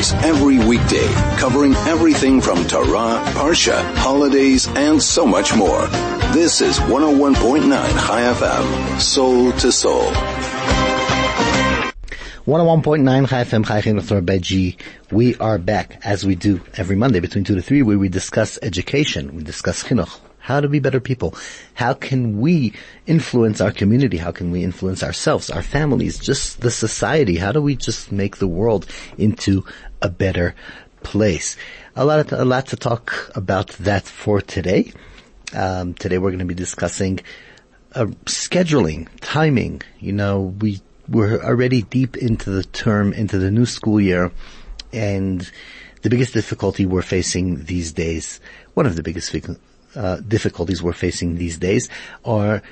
hours every weekday, covering everything from Torah, Parsha, holidays, and so much more. This is 101.9 Chai FM, soul to soul. 101.9 Chai FM, Chai Chinuch Beji. We are back as we do every Monday between 2 to 3 where we discuss education, we discuss chinuch, how to be better people. How can we influence our community? How can we influence ourselves, our families, just the society? How do we just make the world into a better place? A lot, of, a lot to talk about that for today. Um, today we're going to be discussing uh, scheduling, timing. You know, we we're already deep into the term, into the new school year, and the biggest difficulty we're facing these days, one of the biggest uh, difficulties we're facing these days are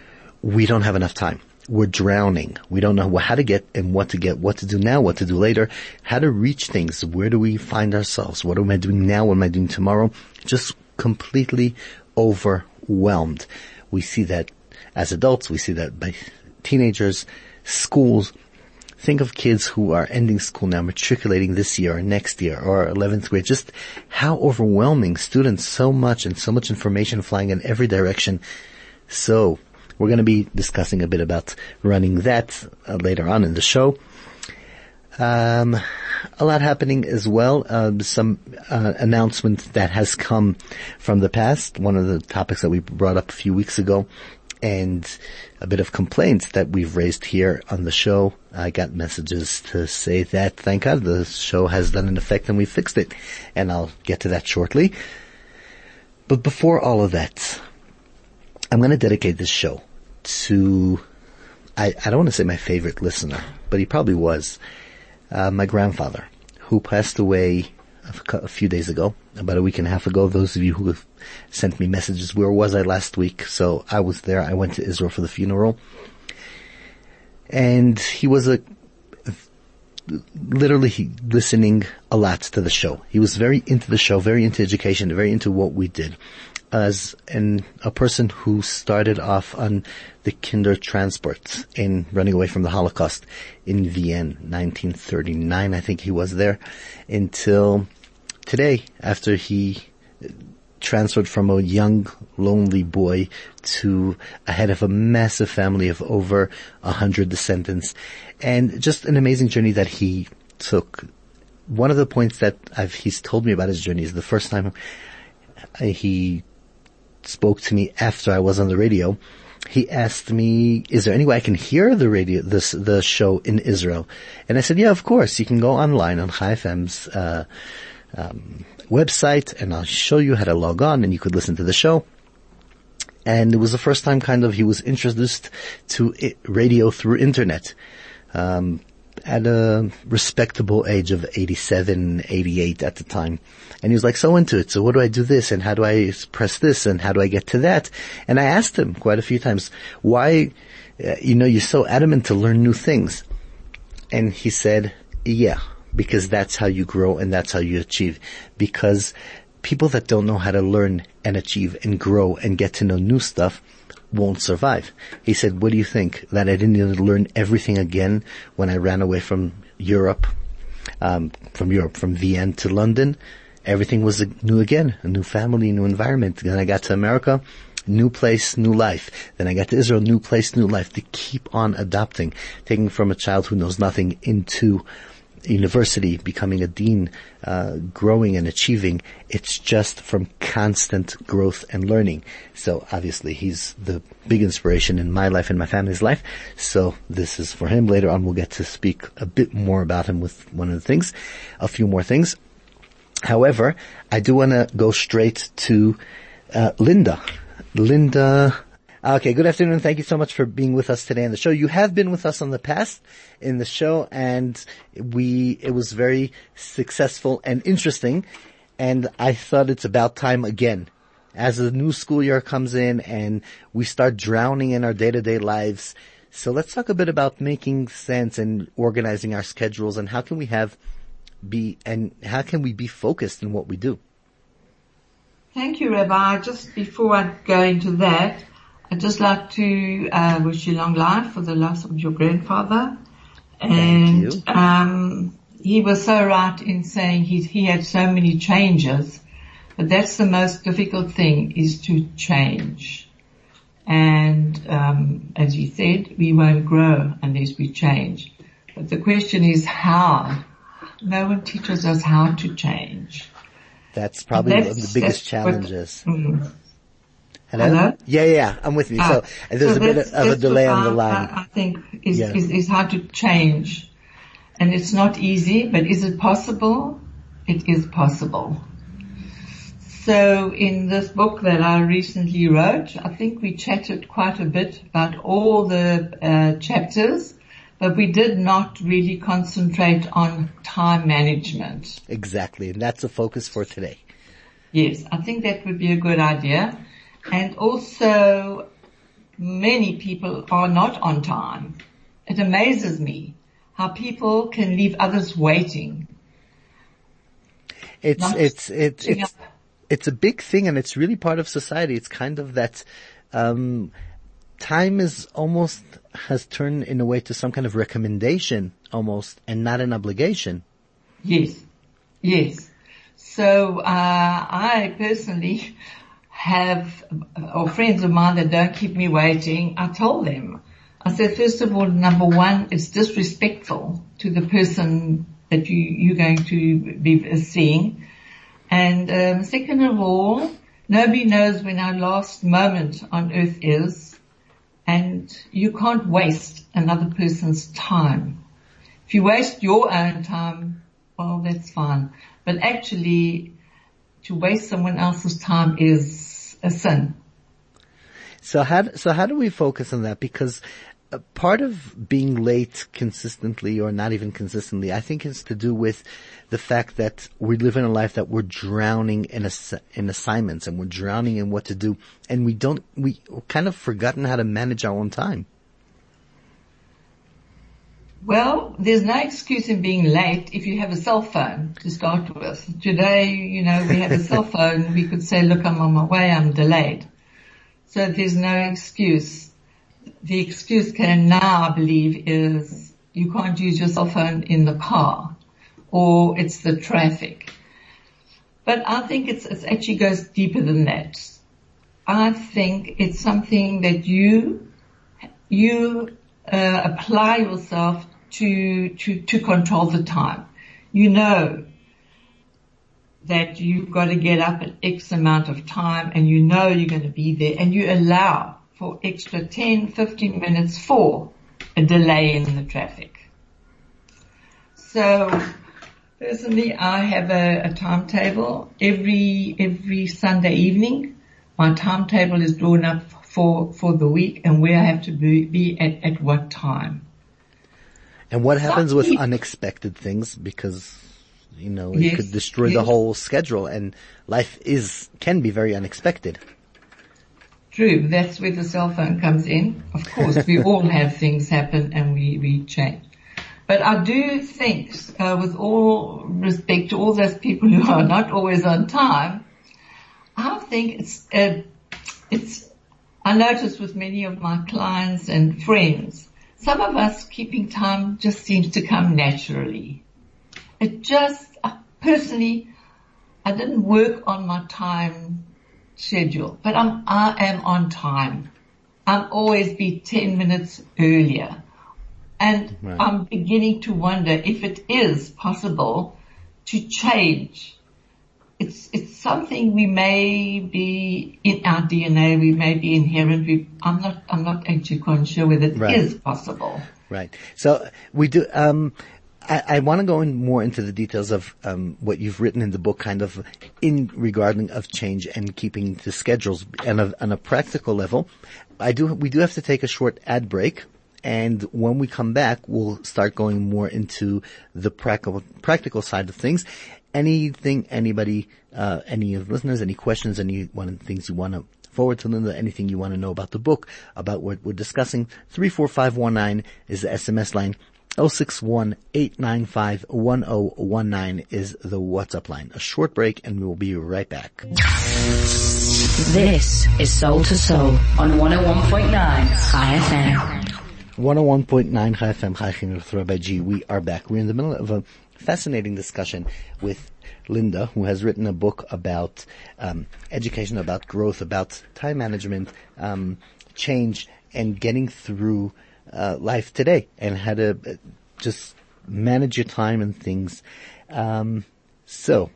we don't have enough time. We're drowning. We don't know how to get and what to get, what to do now, what to do later, how to reach things. Where do we find ourselves? What am I doing now? What am I doing tomorrow? Just completely overwhelmed. We see that as adults. We see that by teenagers, schools, Think of kids who are ending school now, matriculating this year or next year or 11th grade. Just how overwhelming students, so much and so much information flying in every direction. So we're going to be discussing a bit about running that uh, later on in the show. Um, a lot happening as well. Uh, some uh, announcement that has come from the past. One of the topics that we brought up a few weeks ago and a bit of complaints that we've raised here on the show. I got messages to say that thank God the show has done an effect and we fixed it. And I'll get to that shortly. But before all of that, I'm going to dedicate this show to, I, I don't want to say my favorite listener, but he probably was, uh, my grandfather, who passed away a few days ago, about a week and a half ago. Those of you who have sent me messages, where was I last week? So I was there. I went to Israel for the funeral. And he was a, literally listening a lot to the show. He was very into the show, very into education, very into what we did. As an, a person who started off on the Kindertransports in running away from the Holocaust in Vienna, 1939, I think he was there, until today after he transferred from a young, lonely boy to a head of a massive family of over a hundred descendants and just an amazing journey that he took. One of the points that I've, he's told me about his journey is the first time he spoke to me after I was on the radio. He asked me, is there any way I can hear the radio, this, the show in Israel? And I said, yeah, of course. You can go online on Chai FM's, uh, um, website and I'll show you how to log on and you could listen to the show. And it was the first time kind of he was introduced to radio through internet. Um, at a respectable age of 87, 88 at the time. And he was like so into it. So what do I do this? And how do I press this? And how do I get to that? And I asked him quite a few times, why, uh, you know, you're so adamant to learn new things. And he said, yeah, because that's how you grow and that's how you achieve. Because people that don't know how to learn and achieve and grow and get to know new stuff won't survive. He said, what do you think? That I didn't need to learn everything again when I ran away from Europe, um, from Europe, from Vienna to London. Everything was new again, a new family, new environment. Then I got to America, new place, new life. Then I got to Israel, new place, new life. To keep on adopting, taking from a child who knows nothing into university, becoming a dean, uh, growing and achieving. It's just from constant growth and learning. So obviously he's the big inspiration in my life and my family's life. So this is for him. Later on we'll get to speak a bit more about him with one of the things, a few more things. However, I do want to go straight to uh, Linda. Linda Okay, good afternoon. Thank you so much for being with us today on the show. You have been with us on the past in the show and we, it was very successful and interesting. And I thought it's about time again. As the new school year comes in and we start drowning in our day to day lives. So let's talk a bit about making sense and organizing our schedules and how can we have be, and how can we be focused in what we do? Thank you, Rabbi. Just before I go into that, I'd just like to uh, wish you long life for the loss of your grandfather. And um, he was so right in saying he, he had so many changes, but that's the most difficult thing is to change. And um, as he said, we won't grow unless we change. But the question is how. No one teaches us how to change. That's probably That's- one of the biggest what- challenges. Mm. Hello? Hello? Yeah, yeah, I'm with you. Ah, so there's so a bit of a delay on the line. I, I think is, Yeah. is, is how to change. And it's not easy, but is it possible? It is possible. So in this book that I recently wrote, I think we chatted quite a bit about all the uh, chapters, but we did not really concentrate on time management. exactly, and that's the focus for today. Yes, I think that would be a good idea. And also, many people are not on time. It amazes me how people can leave others waiting. It's it's it's it's it's a big thing, and it's really part of society. It's kind of that um, time is almost has turned in a way to some kind of recommendation almost, and not an obligation. Yes, yes. So uh, I personally have, or friends of mine that don't keep me waiting. I told them, I said, first of all, number one, it's disrespectful to the person that you you're going to be seeing, and um, second of all, nobody knows when our last moment on earth is, and you can't waste another person's time. If you waste your own time, well, that's fine. But actually, to waste someone else's time is a sin. So how so how do we focus on that? Because uh, part of being late consistently, or not even consistently, I think is to do with the fact that we live in a life that we're drowning in ass- in assignments and we're drowning in what to do, and we don't we kind of forgotten how to manage our own time. Well, there's no excuse in being late if you have a cell phone to start with. Today, you know, we have a cell phone. We could say, look, I'm on my way. I'm delayed. So there's no excuse. The excuse can now, I believe, is you can't use your cell phone in the car or it's the traffic. But I think it's, it actually goes deeper than that. I think it's something that you, you uh, apply yourself to, to, to control the time. You know that you've got to get up at X amount of time and you know you're going to be there and you allow for extra 10, 15 minutes for a delay in the traffic. So personally I have a, a timetable every, every Sunday evening. My timetable is drawn up for, for the week and where I have to be, be at, at what time. And what happens with unexpected things? Because you know it Yes, could destroy the whole schedule, and life is can be very unexpected. True, that's where the cell phone comes in. Of course, we all have things happen and we, we change. But I do think, uh, with all respect to all those people who are not always on time, I think it's, uh, it's, I notice with many of my clients and friends, some of us keeping time just seems to come naturally. It just, uh, personally, I didn't work on my time schedule, but I'm, I am on time. I'm always be 10 minutes earlier. And Right. I'm beginning to wonder if it is possible to change. It's, it's something we may be in our DNA, we may be inherent. We, I'm not, I'm not actually quite sure whether it is Right. possible. Right. So we do. Um, I, I want to go in more into the details of um, what you've written in the book, kind of in regarding of change and keeping the schedules, and a, on a practical level. I do. We do have to take a short ad break, and when we come back, we'll start going more into the practical practical side of things. Anything, anybody, uh, any of the listeners, any questions, any one of the things you want to forward to Linda, anything you want to know about the book, about what we're discussing, 34519 is the SMS line. 061-895-1019 is the WhatsApp line. A short break and we will be right back. This is Soul to Soul on 101.9 Chai FM. 101.9 Chai FM Chai Chinuch with Rabbi G. We are back. We're in the middle of a fascinating discussion with Linda, who has written a book about um, education, about growth, about time management, um, change, and getting through uh, life today, and how to uh, just manage your time and things. Um, so,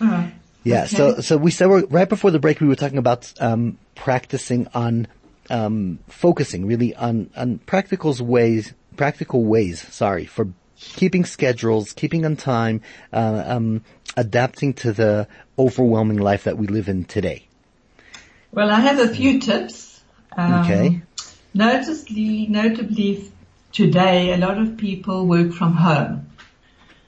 yeah. Okay. So, so we said we're, right before the break we were talking about um, practicing on um, focusing really on on practical ways, practical ways. Sorry for keeping schedules, keeping on time, uh, um, adapting to the overwhelming life that we live in today. Well, I have a few tips. Um, Okay. Notably, notably today, a lot of people work from home.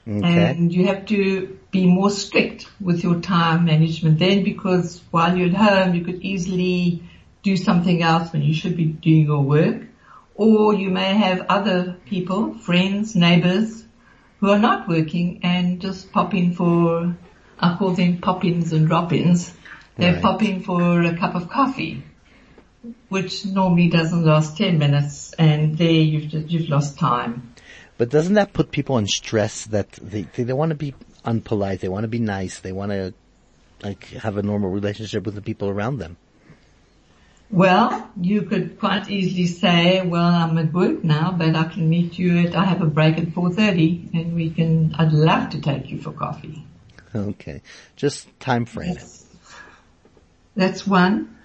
Okay. And you have to be more strict with your time management then because while you're at home, you could easily do something else when you should be doing your work. Or you may have other people, friends, neighbors, who are not working and just pop in for, I call them pop-ins and drop-ins. They Right. pop in for a cup of coffee, which normally doesn't last 10 minutes and there you've, you've lost time. But doesn't that put people in stress that they they, they want to be unpolite, they want to be nice, they want to like have a normal relationship with the people around them? Well, you could quite easily say, well, I'm at work now, but I can meet you at, I have a break at 4.30 and we can, I'd love to take you for coffee. Okay. Just time frame. That's one.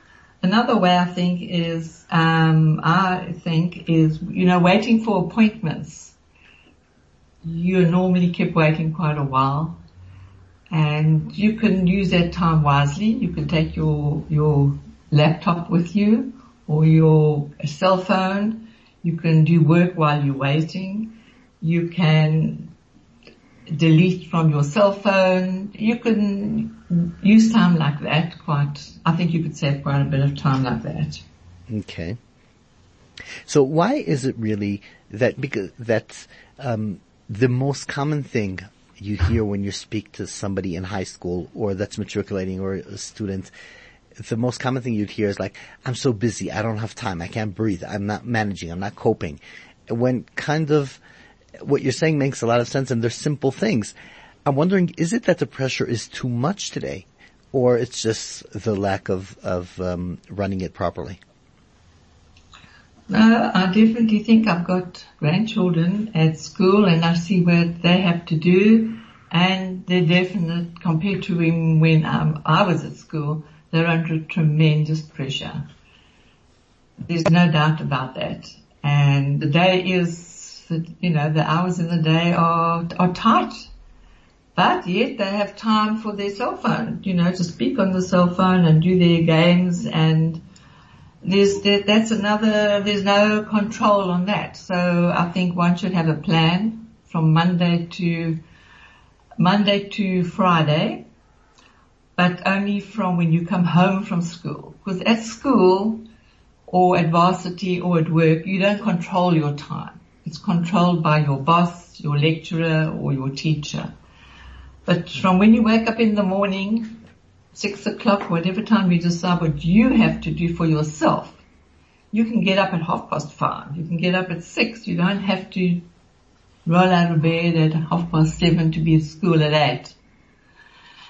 Another way I think is, um, I think is, you know, waiting for appointments. You normally keep waiting quite a while and you can use that time wisely. You can take your, your laptop with you or your cell phone. You can do work while you're waiting. You can delete from your cell phone. You can use time like that quite, I think you could save quite a bit of time like that. Okay. So why is it really that because that's um, the most common thing you hear when you speak to somebody in high school or that's matriculating or a student? The most common thing you'd hear is like, "I'm so busy, I don't have time, I can't breathe, I'm not managing, I'm not coping." When kind of what you're saying makes a lot of sense, and they're simple things. I'm wondering, is it that the pressure is too much today, or it's just the lack of of um, running it properly? No, I definitely think I've got grandchildren at school and I see what they have to do and they're definite compared to when, when um, I was at school, they're under tremendous pressure. There's no doubt about that. And the day is, you know, the hours in the day are, are tight. But yet they have time for their cell phone, you know, to speak on the cell phone and do their games and there's there, that's another there's no control on that so i think one should have a plan from monday to monday to friday but only from when you come home from school because at school or at varsity or at work you don't control your time it's controlled by your boss your lecturer or your teacher but from when you wake up in the morning six o'clock, whatever time you decide what you have to do for yourself, you can get up at half past five. You can get up at six. You don't have to roll out of bed at half past seven to be at school at eight.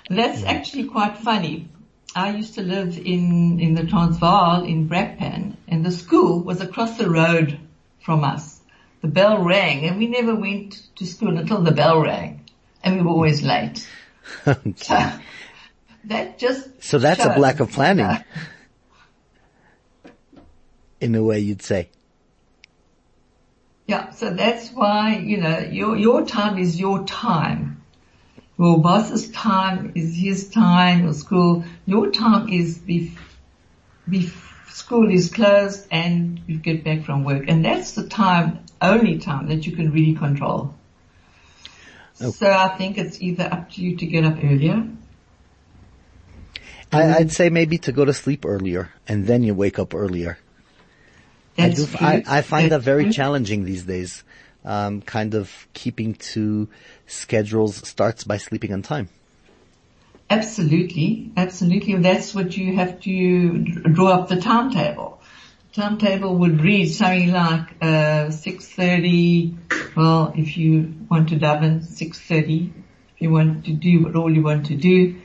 That's mm-hmm. actually quite funny. I used to live in, in the Transvaal in Brakpan and the school was across the road from us. The bell rang and we never went to school until the bell rang and we were always late. So, that just So that's a lack of planning. In a way you'd say. Yeah, so that's why, you know, your, your time is your time. Your boss's time is his time, your school, your time is bef- bef- school is closed and you get back from work. And that's the time, only time that you can really control. Oh. So I think it's either up to you to get up earlier. I, I'd say maybe to go to sleep earlier and then you wake up earlier. I, do. I, I find that very true. challenging these days. Um, kind of keeping to schedules starts by sleeping on time. Absolutely, absolutely. That's what you have to draw up the timetable. The timetable would read something like uh, 6.30, well, if you want to daven, 6.30, if you want to do what all you want to do.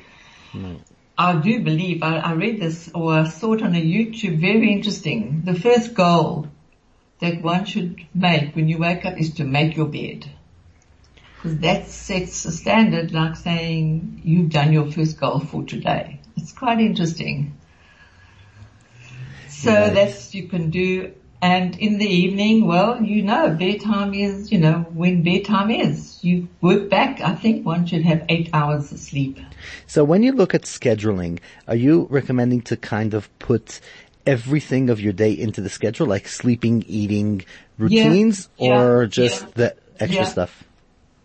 I do believe, I, I read this or I saw it on a YouTube, very interesting. The first goal that one should make when you wake up is to make your bed. Because that sets a standard like saying you've done your first goal for today. It's quite interesting. So Right. that's you can do. And in the evening, well, you know, bedtime is, you know, when bedtime is. You work back, I think one should have eight hours of sleep. So when you look at scheduling, are you recommending to kind of put everything of your day into the schedule, like sleeping, eating, routines, Yeah. or just Yeah. the extra Yeah. stuff?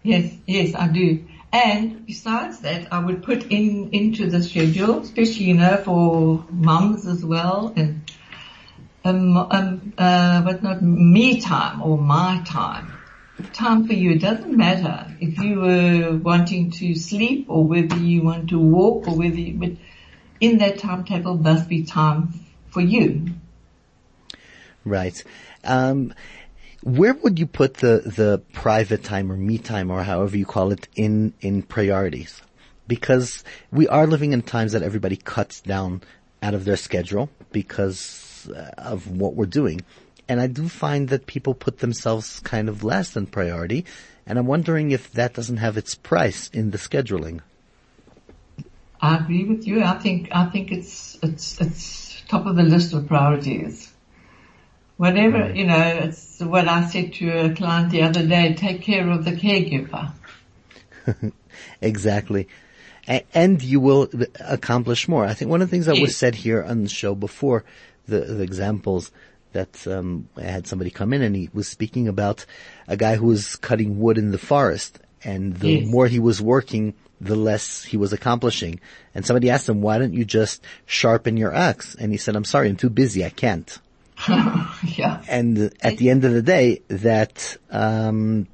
Yes, yes, I do. And besides that, I would put in into the schedule, especially you know for mums as well, and um, um, uh, but not me time or my time. Time for you. It doesn't matter if you were wanting to sleep or whether you want to walk or whether you, but in that timetable must be time for you. Right. Um, where would you put the, the private time or me time or however you call it in, in priorities? Because we are living in times that everybody cuts down out of their schedule because uh, of what we're doing. And I do find that people put themselves kind of last in priority. And I'm wondering if that doesn't have its price in the scheduling. I agree with you. I think I think it's it's it's top of the list of priorities. Whatever you know, it's what I said to a client the other day. Take care of the caregiver. Exactly. A- and you will accomplish more. I think one of the things that was said here on the show before, the, the examples that um, I had somebody come in and he was speaking about a guy who was cutting wood in the forest, and the Yes. more he was working, the less he was accomplishing. And somebody asked him, "Why don't you just sharpen your axe?" And he said, "I'm sorry, I'm too busy. I can't." yeah. and at the end of the day, that um,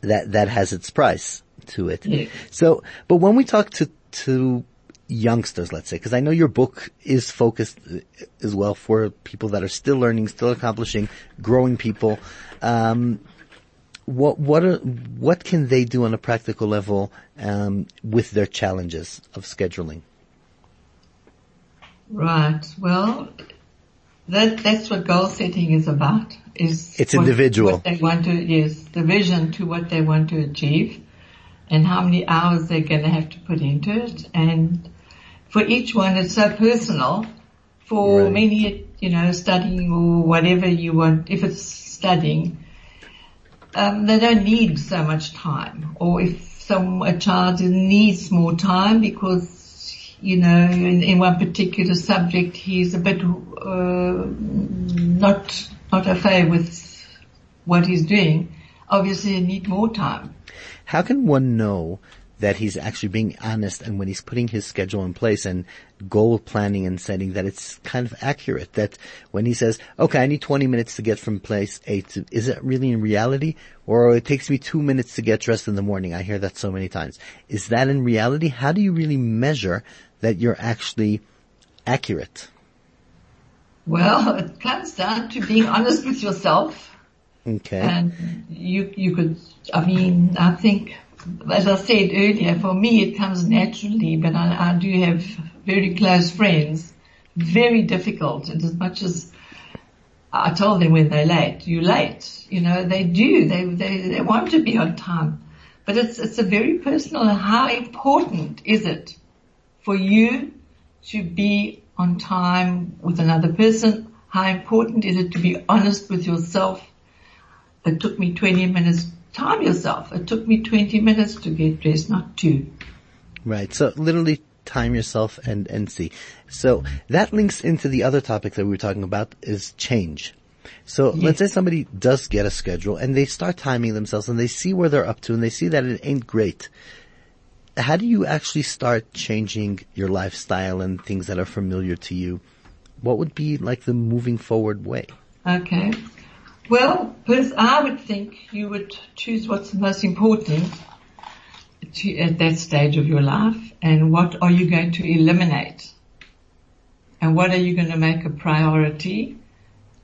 that that has its price to it. Yeah. So, but when we talk to to youngsters, let's say, because I know your book is focused uh, as well for people that are still learning, still accomplishing, growing people. Um, what what are what can they do on a practical level um, with their challenges of scheduling? Right. Well, that that's what goal setting is about. Is It's what- individual. What they want to yes, the vision to what they want to achieve, and how many hours they're going to have to put into it. And for each one, it's so personal. For Right. many, you know, studying or whatever you want, if it's studying, um, they don't need so much time. Or if some a child needs more time because you know in, in one particular subject he's a bit uh, not not affair with what he's doing, obviously they need more time. How can one know that he's actually being honest and when he's putting his schedule in place and goal planning and setting that it's kind of accurate? That when he says, okay, I need 20 minutes to get from place A to, is it really in reality? Or it takes me two minutes to get dressed in the morning. I hear that so many times. Is that in reality? How do you really measure that you're actually accurate? Well, it comes down to being honest with yourself. Okay. And you, you could, I mean, I think, as I said earlier, for me it comes naturally, but I, I do have very close friends, very difficult, and as much as I told them when they're late, you're late, you know, they do, they, they, they want to be on time. But it's, it's a very personal, how important is it for you to be on time with another person? How important is it to be honest with yourself? It took me 20 minutes. Time yourself. It took me 20 minutes to get dressed, not two. Right. So literally time yourself and, and see. So that links into the other topic that we were talking about is change. So let's say somebody does get a schedule and they start timing themselves and they see where they're up to and they see that it ain't great. How do you actually start changing your lifestyle and things that are familiar to you? What would be like the moving forward way? Okay. Well, first I would think you would choose what's the most important to, at that stage of your life and what are you going to eliminate and what are you going to make a priority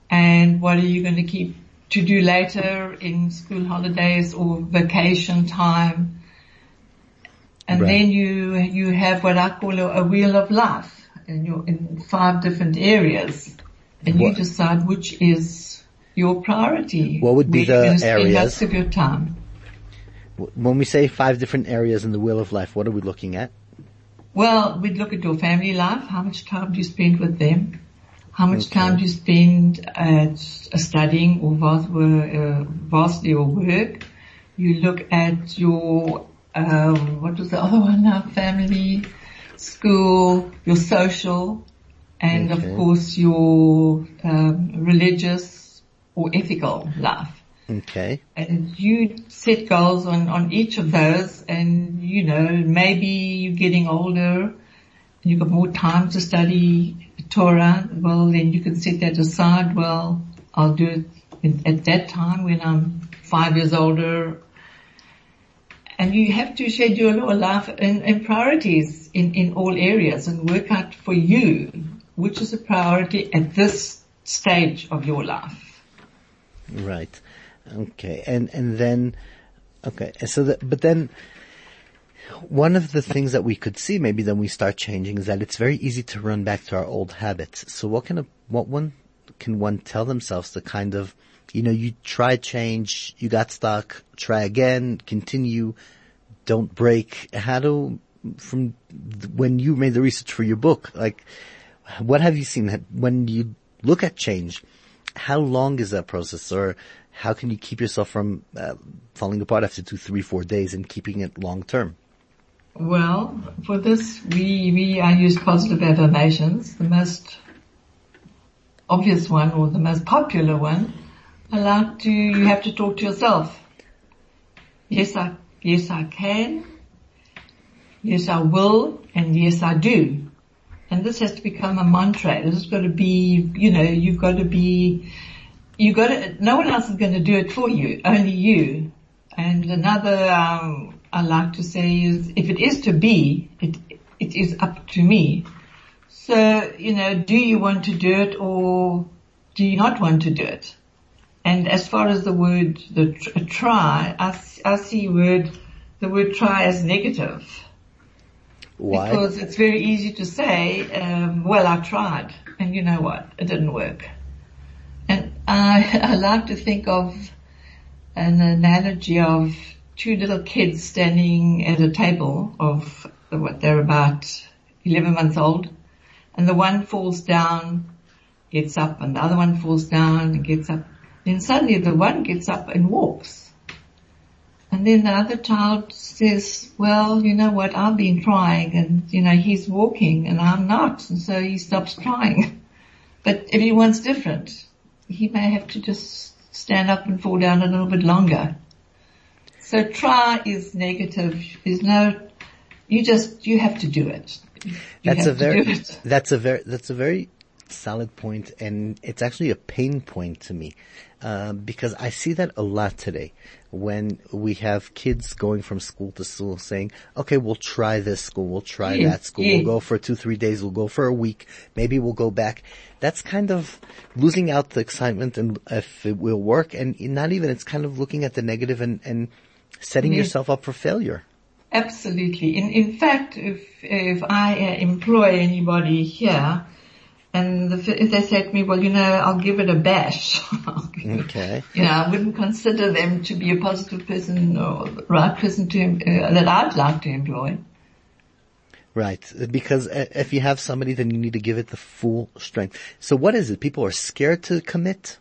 and what are you going to keep to do later in school holidays or vacation time. And Right. then you, you have what I call a, a wheel of life and you're in five different areas and you decide which is your priority. What would be the areas? most of your time. When we say five different areas in the wheel of life, what are we looking at? Well, we'd look at your family life. How much time do you spend with them? How much Okay. time do you spend at uh, studying or vas- uh, vastly or work? You look at your, um, what was the other one now? Family, school, your social, and Okay. of course your um, religious or ethical life Okay. and you set goals on, on each of those and you know, maybe you're getting older and you've got more time to study Torah, well then you can set that aside, well I'll do it in, at that time when I'm five years older and you have to schedule your life and, and priorities in, in all areas and work out for you which is a priority at this stage of your life. Right. Okay. And, and then, okay. So that, but then one of the things that we could see maybe then we start changing is that it's very easy to run back to our old habits. So what can a, what one can one tell themselves to kind of, you know, you try change, you got stuck, try again, continue, don't break. How do, from when you made the research for your book, like what have you seen that when you look at change? How long is that process or how can you keep yourself from uh, falling apart after two, three, four days and keeping it long term? Well, for this, we, we, I use positive affirmations. The most obvious one or the most popular one. Like to, you have to talk to yourself. Yes, I, yes, I can. Yes, I will. And yes, I do. And this has to become a mantra. This has got to be, you know, you've got to be, you got to, no one else is going to do it for you, only you. And another, um, I like to say is, if it is to be, it, it is up to me. So, you know, do you want to do it or do you not want to do it? And as far as the word, the tr- try, I see word, the word try as negative. Why? Because it's very easy to say, um, well, I tried, and you know what? It didn't work. And I, I like to think of an analogy of two little kids standing at a table of what they're about 11 months old, and the one falls down, gets up, and the other one falls down and gets up. Then suddenly the one gets up and walks. And then the other child says, well, you know what, I've been trying and, you know, he's walking and I'm not. And so he stops trying. But everyone's different. He may have to just stand up and fall down a little bit longer. So try is negative. There's no, you just, you have to do it. You That's a very, that's a very, that's a very solid point and it's actually a pain point to me. Uh, because I see that a lot today when we have kids going from school to school saying, okay, we'll try this school, we'll try Yes, that school, yes. we'll go for two, three days, we'll go for a week, maybe we'll go back. That's kind of losing out the excitement and if it will work and not even, it's kind of looking at the negative and, and setting Yes. yourself up for failure. Absolutely. In, in fact, if, if I uh, employ anybody here and the, if they say to me, well, you know, I'll give it a bash. Okay. you know, I wouldn't consider them to be a positive person or right person to, uh, that I'd like to employ. Right, because uh, if you have somebody, then you need to give it the full strength. So what is it? People are scared to commit?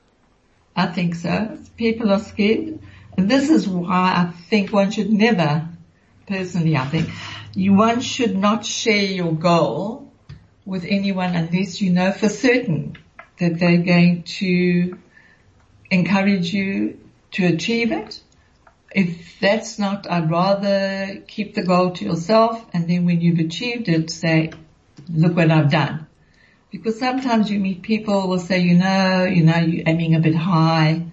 I think so. People are scared. And this is why I think one should never, personally I think, you, one should not share your goal with anyone unless you know for certain that they're going to encourage you to achieve it. If that's not, I'd rather keep the goal to yourself and then when you've achieved it, say, look what I've done. Because sometimes you meet people will say, you know, you know, you're aiming a bit high.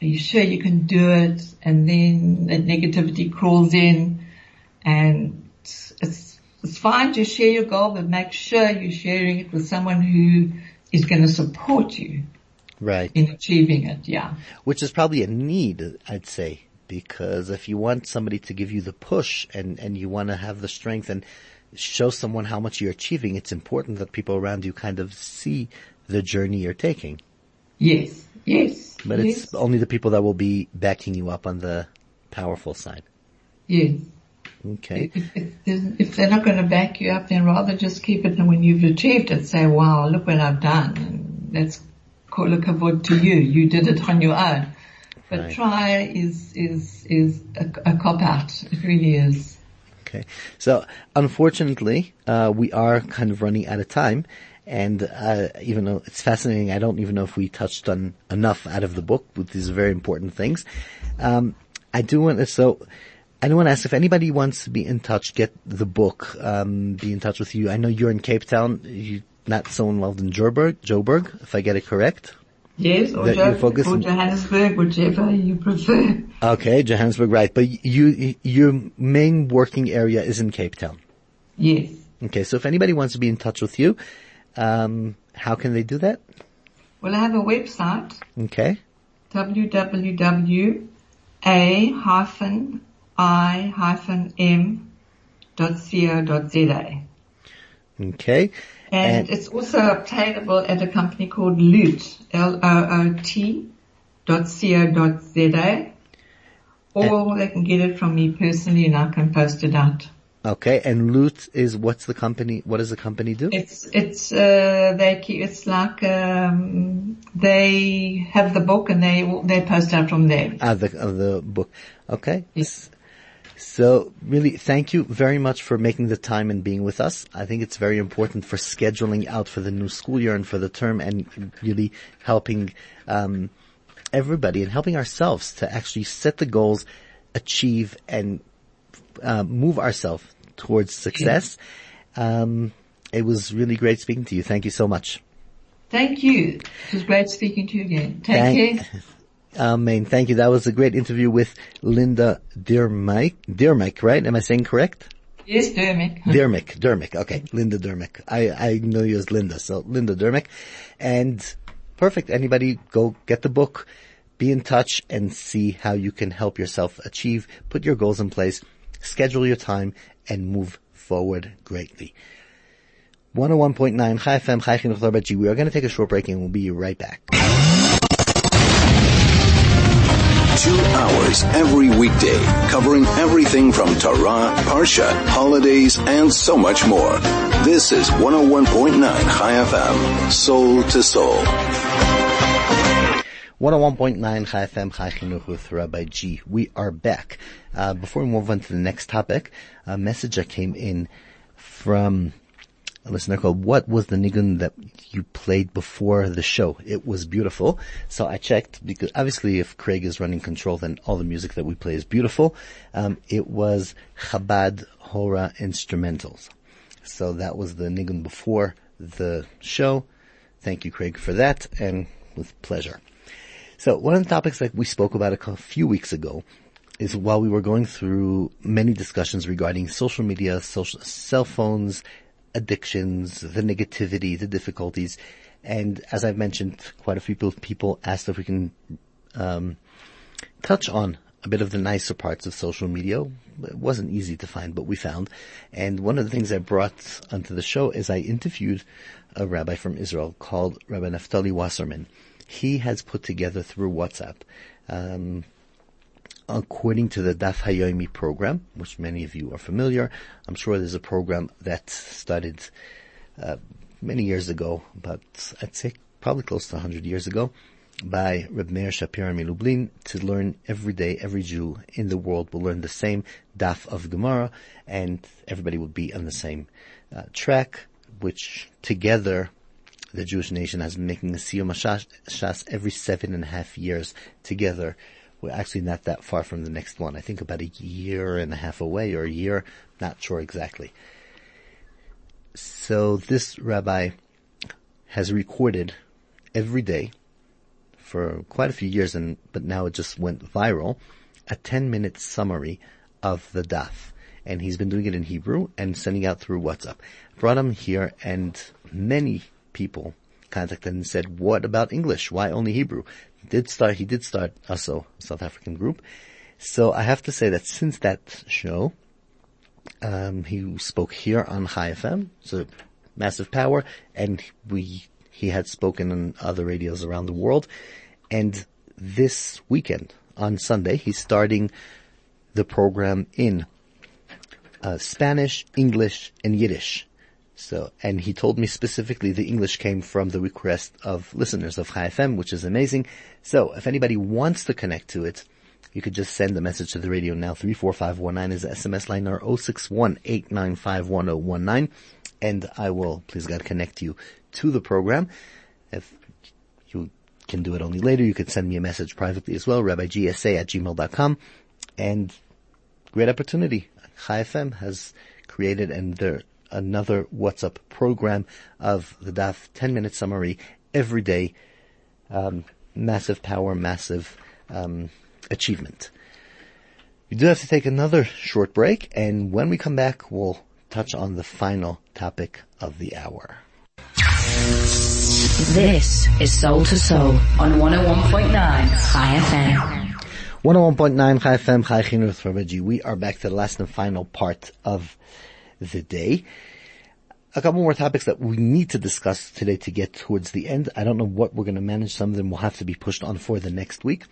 Are you sure you can do it? And then the negativity crawls in and it's, it's fine to share your goal, but make sure you're sharing it with someone who is going to support you. Right. in achieving it. Yeah. Which is probably a need, I'd say, because if you want somebody to give you the push and, and you want to have the strength and show someone how much you're achieving, it's important that people around you kind of see the journey you're taking. Yes. Yes. But yes. it's only the people that will be backing you up on the powerful side. yes. Okay. If, if, if they're not going to back you up, then rather just keep it and when you've achieved it, say, wow, look what I've done. And that's kol hakavod to you. You did it on your own. But Right. try is, is, is a, a cop out. It really is. Okay. So unfortunately, uh, we are kind of running out of time. And, uh, even though it's fascinating, I don't even know if we touched on enough out of the book with these very important things. Um, I do want to, so I do want to ask if anybody wants to be in touch, get the book, um, be in touch with you. I know you're in Cape Town. You're not so involved in Joburg, Joburg, if I get it correct. Yes, or, Jo- or Johannesburg, whichever you prefer. Okay, Johannesburg, right. But you, your main working area is in Cape Town. Yes. Okay, so if anybody wants to be in touch with you, um, how can they do that? Well, I have a website, Okay. www.a-i-m.co.za. Okay. And, And- it's also obtainable at a company called Loot, L-O-O-T dot co dot Z-A. Or they can get it from me personally and I can post it out. Okay. And Loot is what's the company? What does the company do? It's, it's, uh, they keep, it's like, um, they have the book and they, they post out from there. Ah, the uh, the book. Okay. Yes. So really, thank you very much for making the time and being with us. I think it's very important for scheduling out for the new school year and for the term, and really helping um, everybody and helping ourselves to actually set the goals, achieve, and uh, move ourselves towards success. Um, it was really great speaking to you. Thank you so much. Thank you. It was great speaking to you again. Take Thank- care. Amen. Thank you. That was a great interview with Linda Dearmike. Dearmike, right? Am I saying correct? Yes, Dirmeik. Dirmeik, Dirmeik. Okay, Linda Dirmeik. I, I know you as Linda, so Linda Dirmeik. And perfect. Anybody go get the book, be in touch and see how you can help yourself achieve, put your goals in place, schedule your time and move forward greatly. 101.9 Chai FM, Chai Chinuch Larbet G. We are going to take a short break and we'll be right back. Two hours every weekday, covering everything from Torah, Parsha, holidays, and so much more. This is 101.9 Chai FM, soul to soul. 101.9 Chai FM, Chai Chinuch with Rabbi G. We are back. Uh, before we move on to the next topic, a message that came in from a listener called, what was the nigun that you played before the show? It was beautiful. So I checked because obviously if Craig is running control, then all the music that we play is beautiful. Um, it was Chabad Hora instrumentals. So that was the nigun before the show. Thank you, Craig, for that and with pleasure. So one of the topics that we spoke about a few weeks ago is while we were going through many discussions regarding social media, social cell phones, addictions, the negativity, the difficulties, and as I've mentioned, quite a few people, asked if we can um, touch on a bit of the nicer parts of social media. It wasn't easy to find, but we found. And one of the things I brought onto the show is I interviewed a rabbi from Israel called Rabbi Naftali Wasserman. He has put together through WhatsApp, um, according to the Daf Hayomi program, which many of you are familiar. I'm sure there's a program that started uh, many years ago, but I'd say probably close to 100 years ago, by Reb Meir Shapira Milublin to learn every day, every Jew in the world will learn the same Daf of Gemara, and everybody will be on the same uh, track, which together the Jewish nation has been making a Siyum Shas every seven and a half years together. We're actually not that far from the next one. I think about a year and a half away or a year, not sure exactly. So this rabbi has recorded every day for quite a few years and, but now it just went viral, a 10 minute summary of the daf. And he's been doing it in Hebrew and sending out through WhatsApp. Brought him here and many people contacted and said, what about English? Why only Hebrew? Did start, he did start also South African group. So I have to say that since that show, um, he spoke here on Chai FM, so massive power, and we he had spoken on other radios around the world. And this weekend, on Sunday, he's starting the program in uh, Spanish, English, and Yiddish. So, and he told me specifically the English came from the request of listeners of Chai FM, which is amazing. So, if anybody wants to connect to it, you could just send a message to the radio now. 34519 is the SMS line or 061 and I will, please God, connect you to the program. If you can do it only later, you could send me a message privately as well, rabbigsa at gmail.com. And great opportunity. Chai FM has created and there another WhatsApp program of the DAF 10 minute summary every day. Um, massive power, massive um, achievement. We do have to take another short break, and when we come back, we'll touch on the final topic of the hour. This is Soul to Soul on 101.9 Chai FM. 101.9 Chai FM, Chai Chinuch Rabbi We are back to the last and final part of the day. A couple more topics that we need to discuss today to get towards the end. I don't know what we're going to manage. Some of them will have to be pushed on for the next week.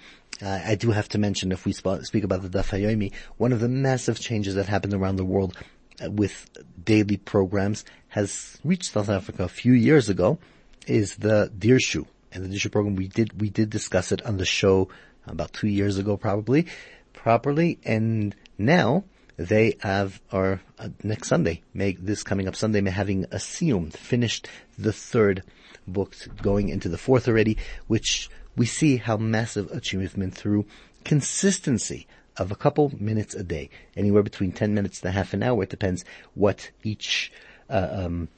Uh, I do have to mention, if we sp- speak about the Daf Yomi, one of the massive changes that happened around the world uh, with daily programs has reached South Africa a few years ago is the Dirshu. And the Dirshu program, we did, we did discuss it on the show about two years ago probably, properly. And now they have, or uh, next Sunday, make this coming up Sunday, may having assumed, finished the third book, going into the fourth already, which we see how massive achievement through consistency of a couple minutes a day, anywhere between 10 minutes to half an hour. It depends what each uh, um,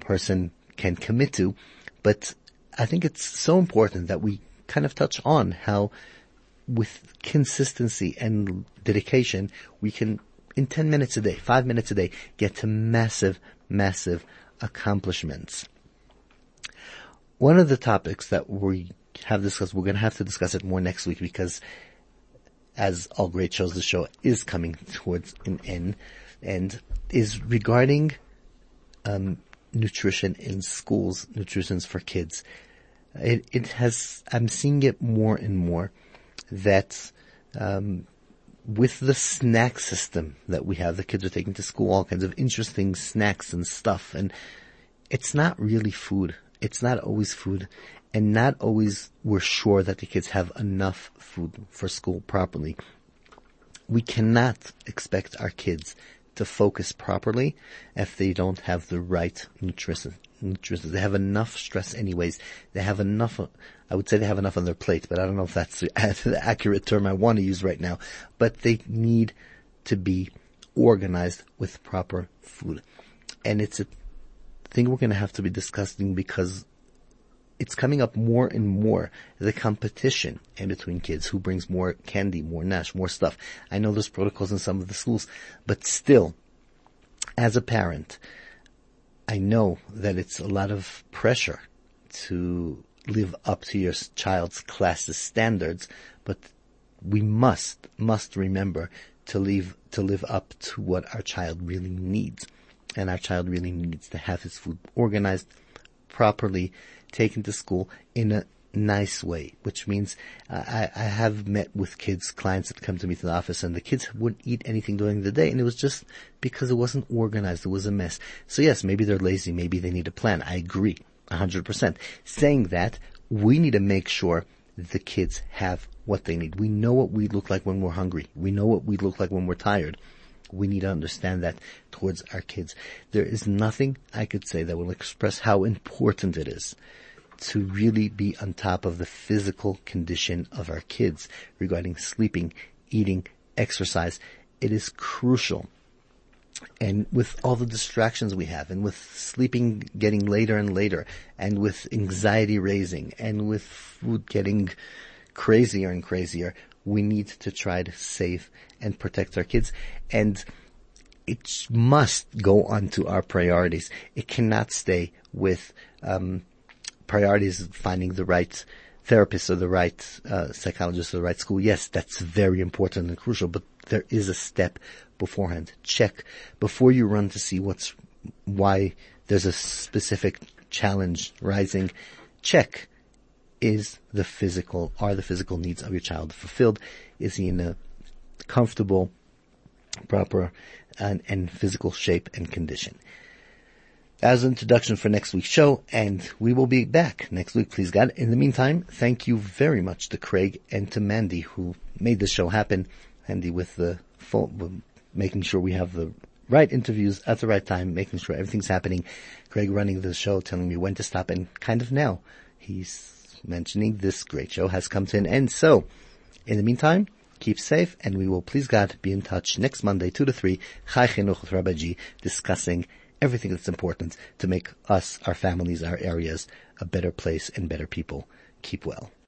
person can commit to. But I think it's so important that we kind of touch on how with consistency and dedication, we can, in 10 minutes a day, 5 minutes a day, get to massive, massive accomplishments. One of the topics that we have discussed, we're going to have to discuss it more next week because as all great shows, the show is coming towards an end and is regarding um, nutrition in schools, nutrition for kids. It, it has, I'm seeing it more and more that, um, with the snack system that we have, the kids are taking to school all kinds of interesting snacks and stuff, and it's not really food. It's not always food and not always we're sure that the kids have enough food for school properly. We cannot expect our kids to focus properly if they don't have the right nutrition. They have enough stress anyways. They have enough, I would say they have enough on their plate, but I don't know if that's the accurate term I want to use right now. But they need to be organized with proper food. And it's a thing we're going to have to be discussing because it's coming up more and more, the competition in between kids who brings more candy, more nash, more stuff. I know there's protocols in some of the schools, but still, as a parent, I know that it's a lot of pressure to live up to your child's class's standards, but we must, must remember to live, to live up to what our child really needs. And our child really needs to have his food organized properly taken to school in a nice way, which means uh, I, I have met with kids, clients that come to me to the office and the kids wouldn't eat anything during the day and it was just because it wasn't organized, it was a mess. So yes, maybe they're lazy, maybe they need a plan. I agree, 100%. Saying that, we need to make sure the kids have what they need. We know what we look like when we're hungry. We know what we look like when we're tired. We need to understand that towards our kids. There is nothing I could say that will express how important it is to really be on top of the physical condition of our kids regarding sleeping, eating, exercise. It is crucial. And with all the distractions we have and with sleeping getting later and later and with anxiety raising and with food getting crazier and crazier, we need to try to save and protect our kids. And it must go on to our priorities. It cannot stay with um, priority is finding the right therapist or the right uh, psychologist or the right school. Yes, that's very important and crucial, but there is a step beforehand. Check before you run to see what's why there's a specific challenge rising. Check is the physical are the physical needs of your child fulfilled? Is he in a comfortable, proper, and, and physical shape and condition? as an introduction for next week's show, and we will be back next week, please God. In the meantime, thank you very much to Craig and to Mandy who made this show happen. Mandy with the making sure we have the right interviews at the right time, making sure everything's happening. Craig running the show, telling me when to stop, and kind of now he's mentioning this great show has come to an end. So, in the meantime, keep safe, and we will, please God, be in touch next Monday, 2 to 3, Chai Chinuch Rabbi discussing everything that's important to make us, our families, our areas a better place and better people. Keep well.